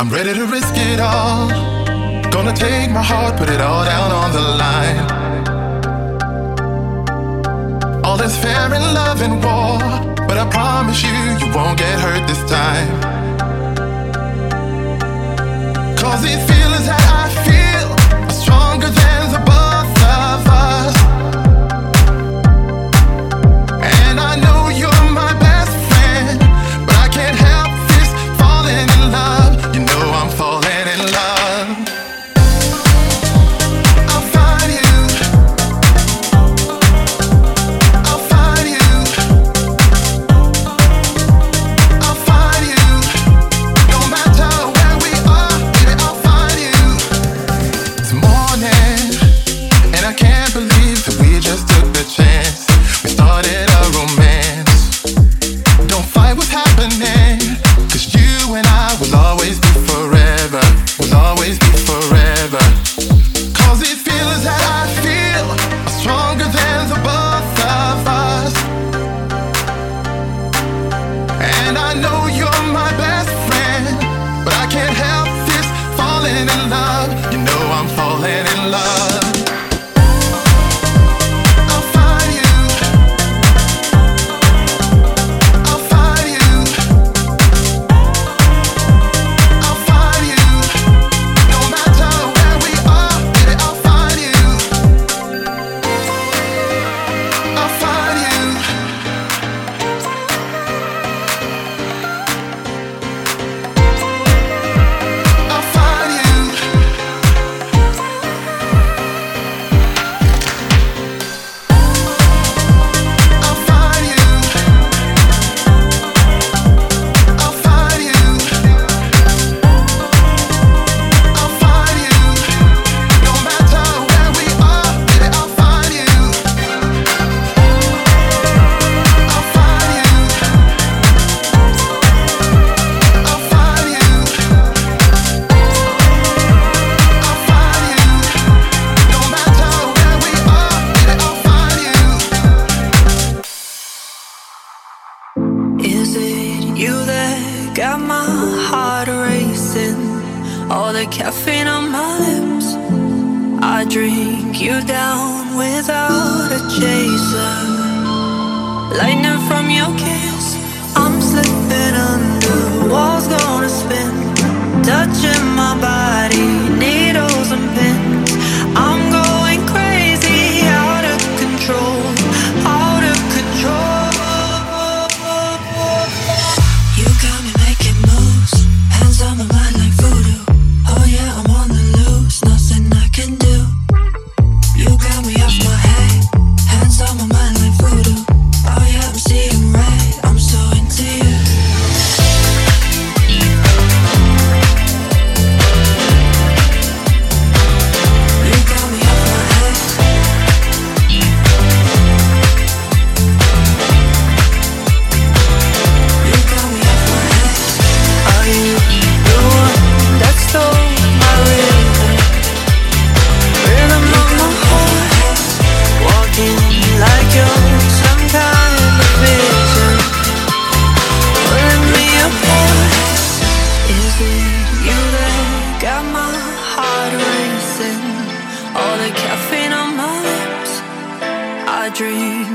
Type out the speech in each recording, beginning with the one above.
I'm ready to risk it all. Gonna take my heart, put it all down on the line. All is fair in love and war, but I promise you, you won't get hurt this time. Cause it feels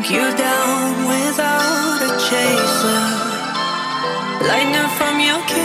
you down without a chaser. Lightning from your kiss.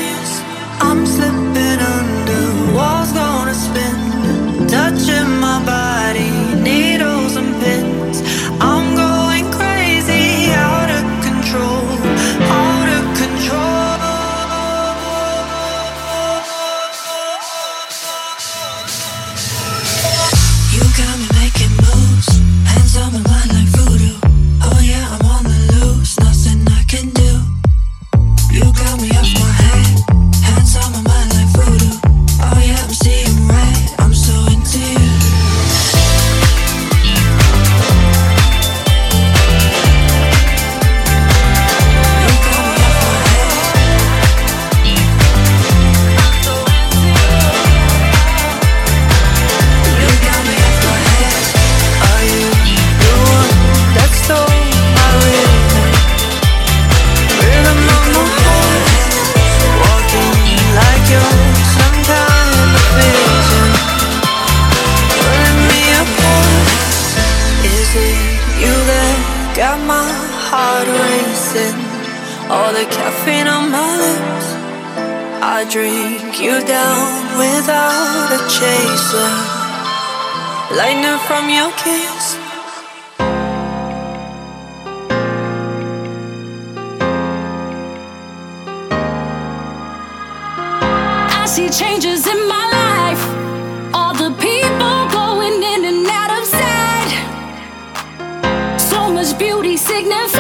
Beauty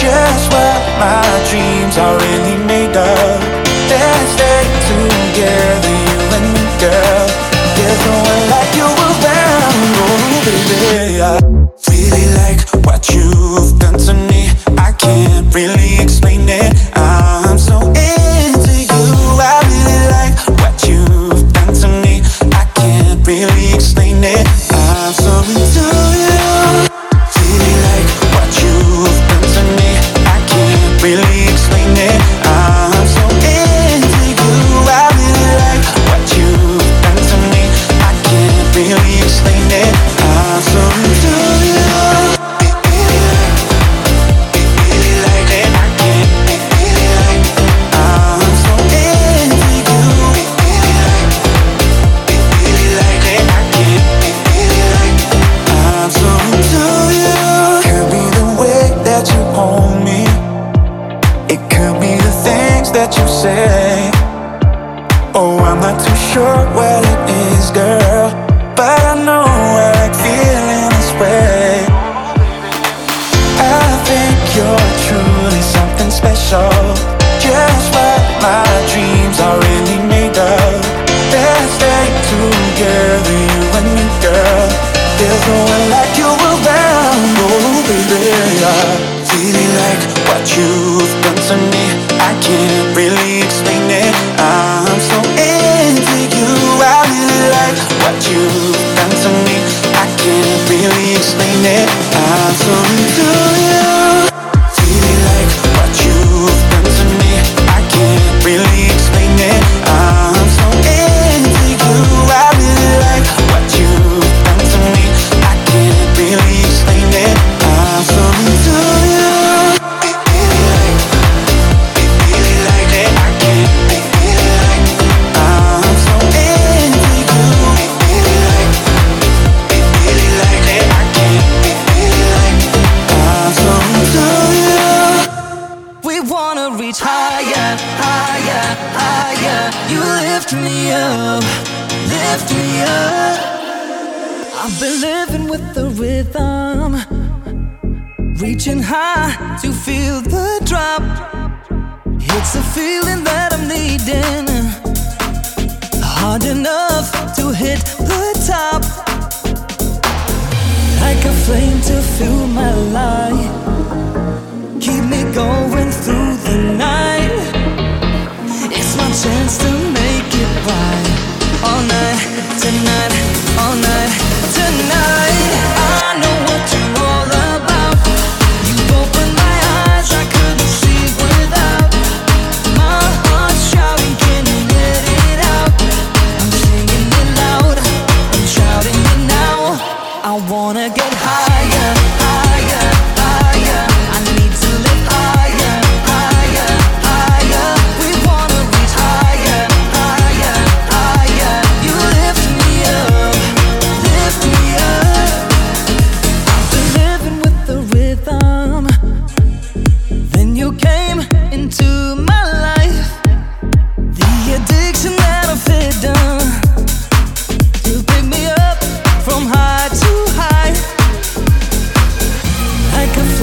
just what my dreams are really made of. Let's stay together, you and me, girl. There's no one like you around, oh baby. I really like what you.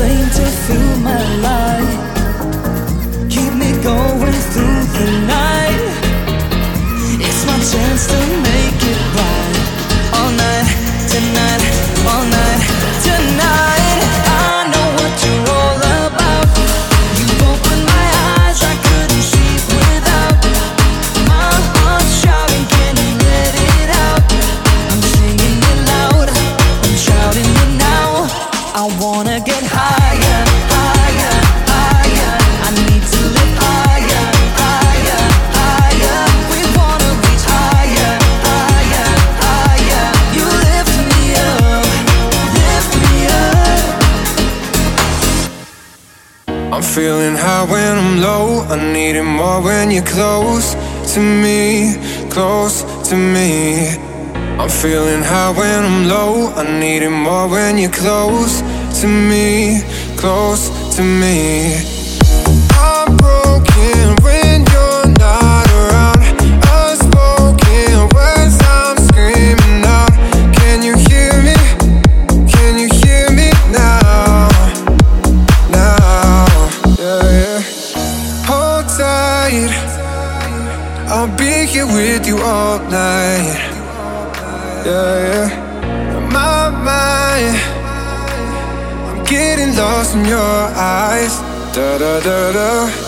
flame to fuel my life. i low, I need it more when you're close to me, close to me. I'm feeling high when I'm low, I need it more when you're close to me, close to me. Da da da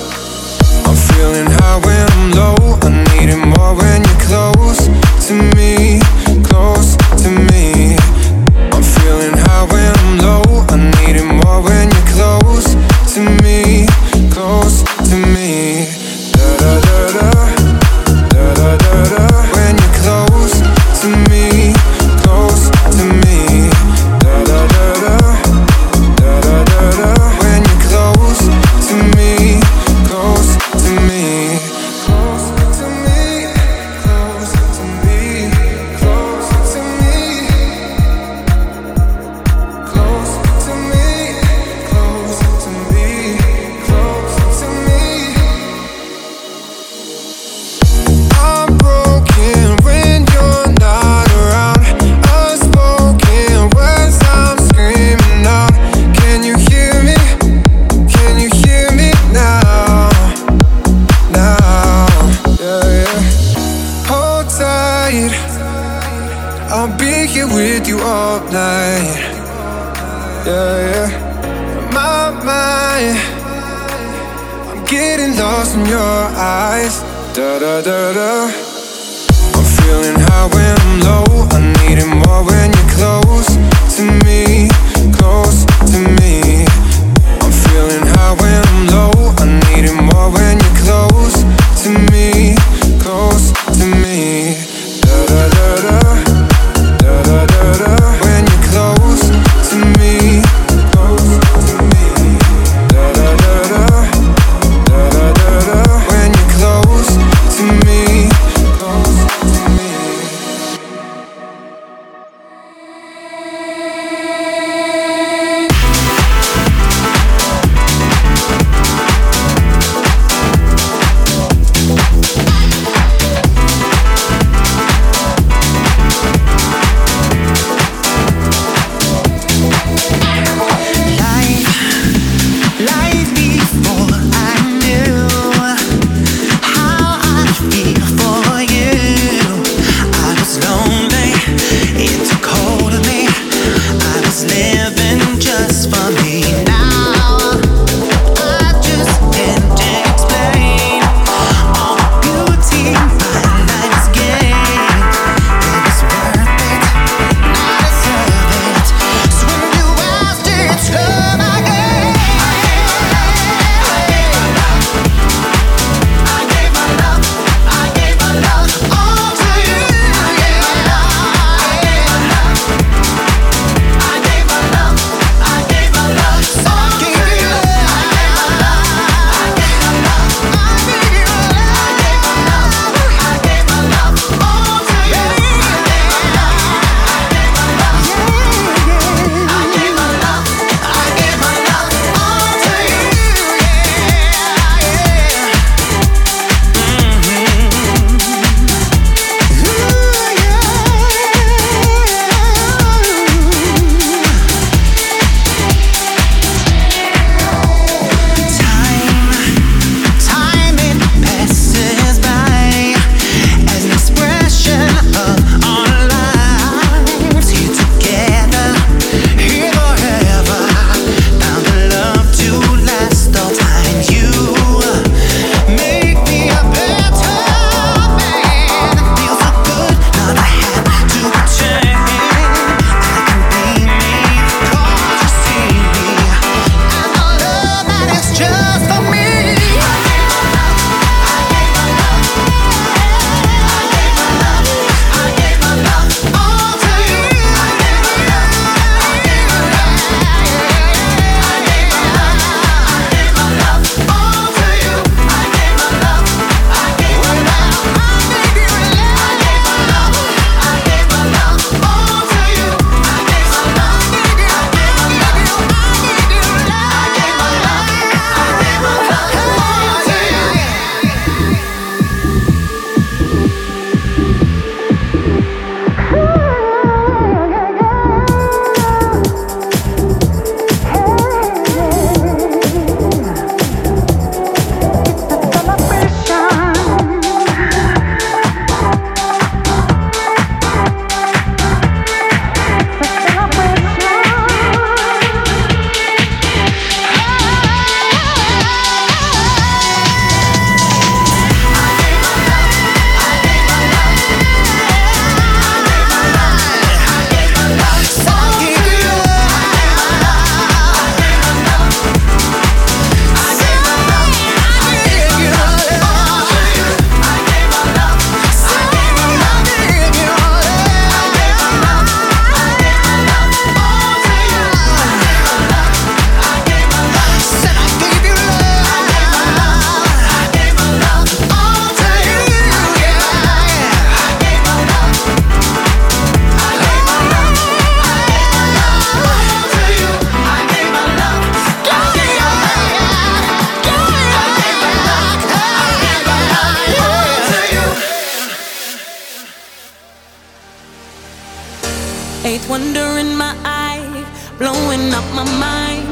Eighth wonder in my eye, blowing up my mind.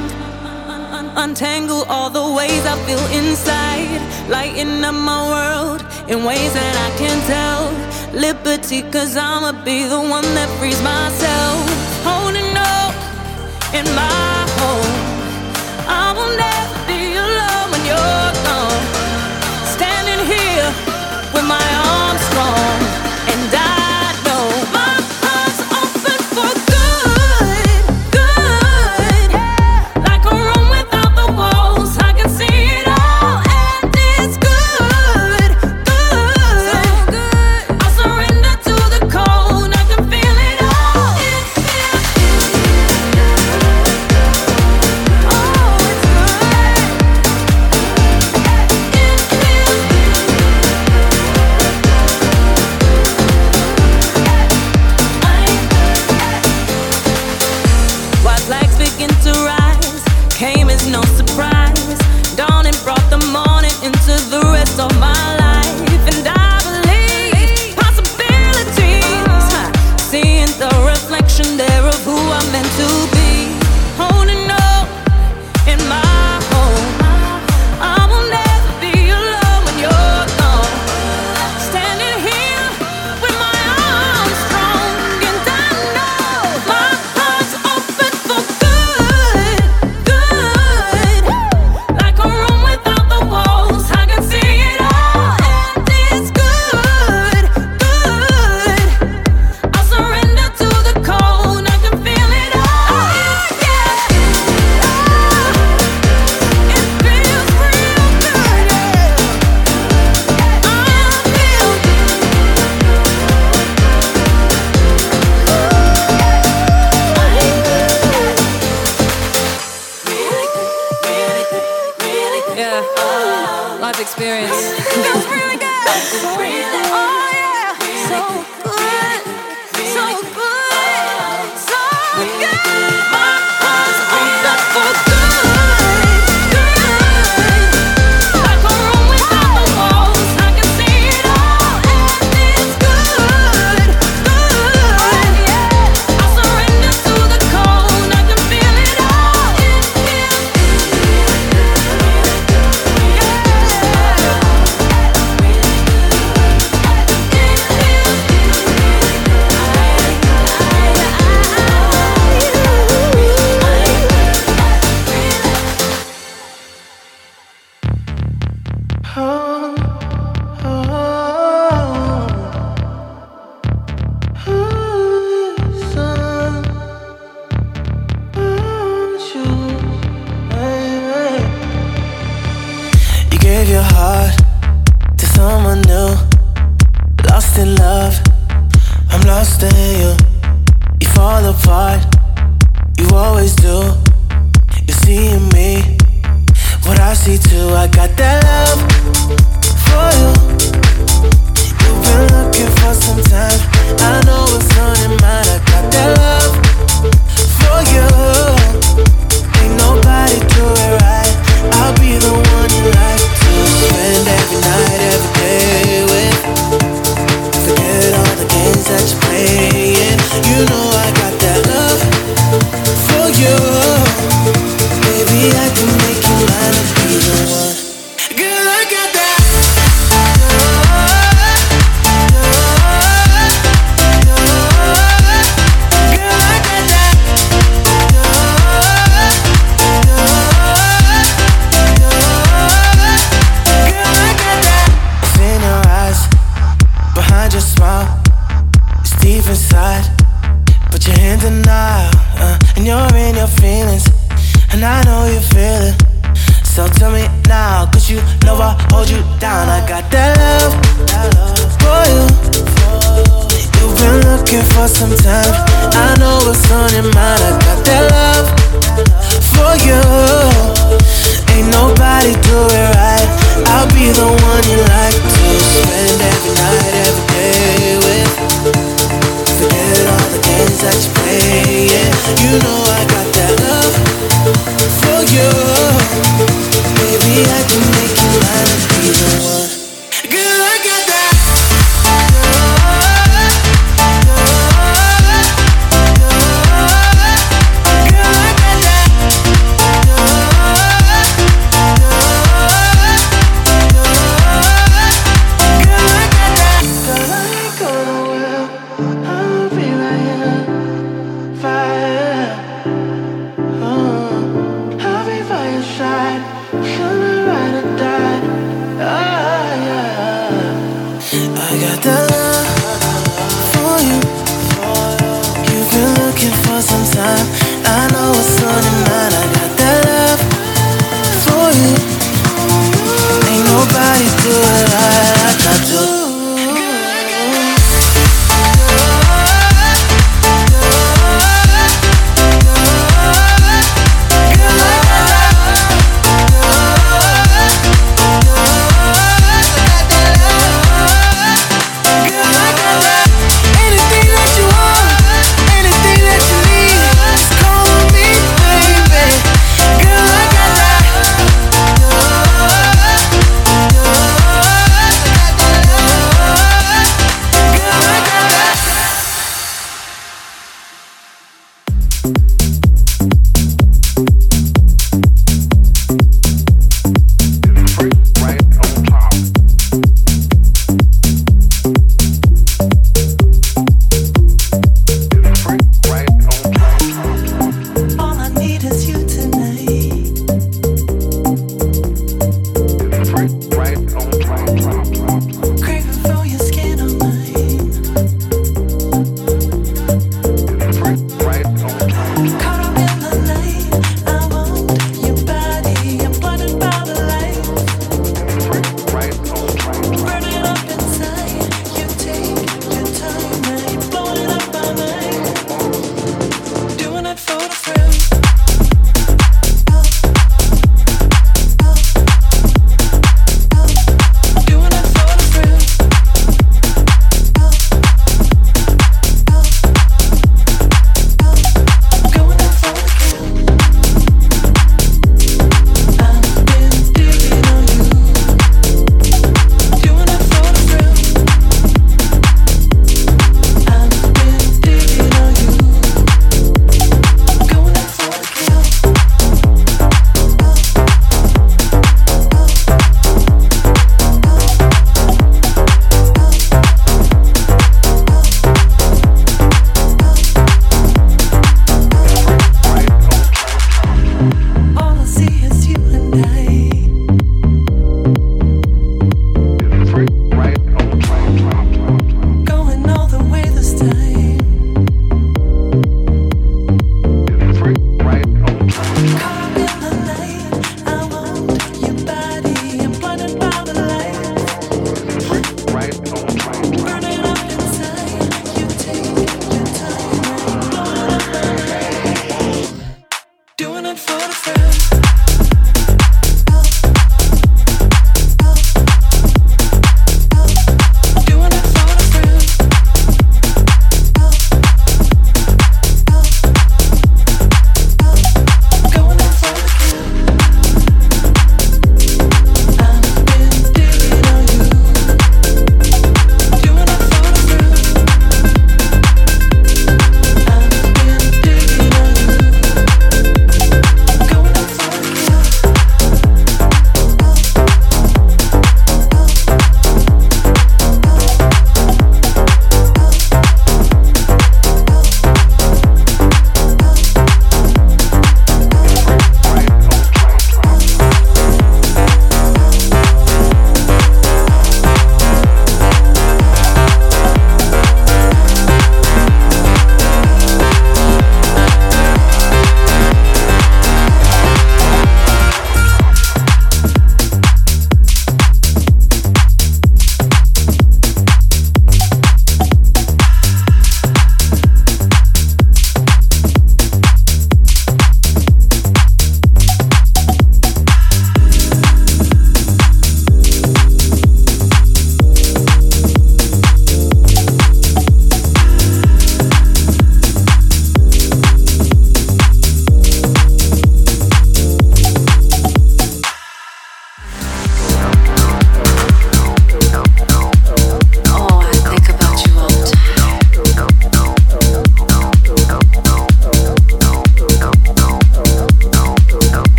Untangle all the ways I feel inside, lighting up my world in ways that I can't tell. Liberty, cause I'ma be the one that frees myself. Holding up in my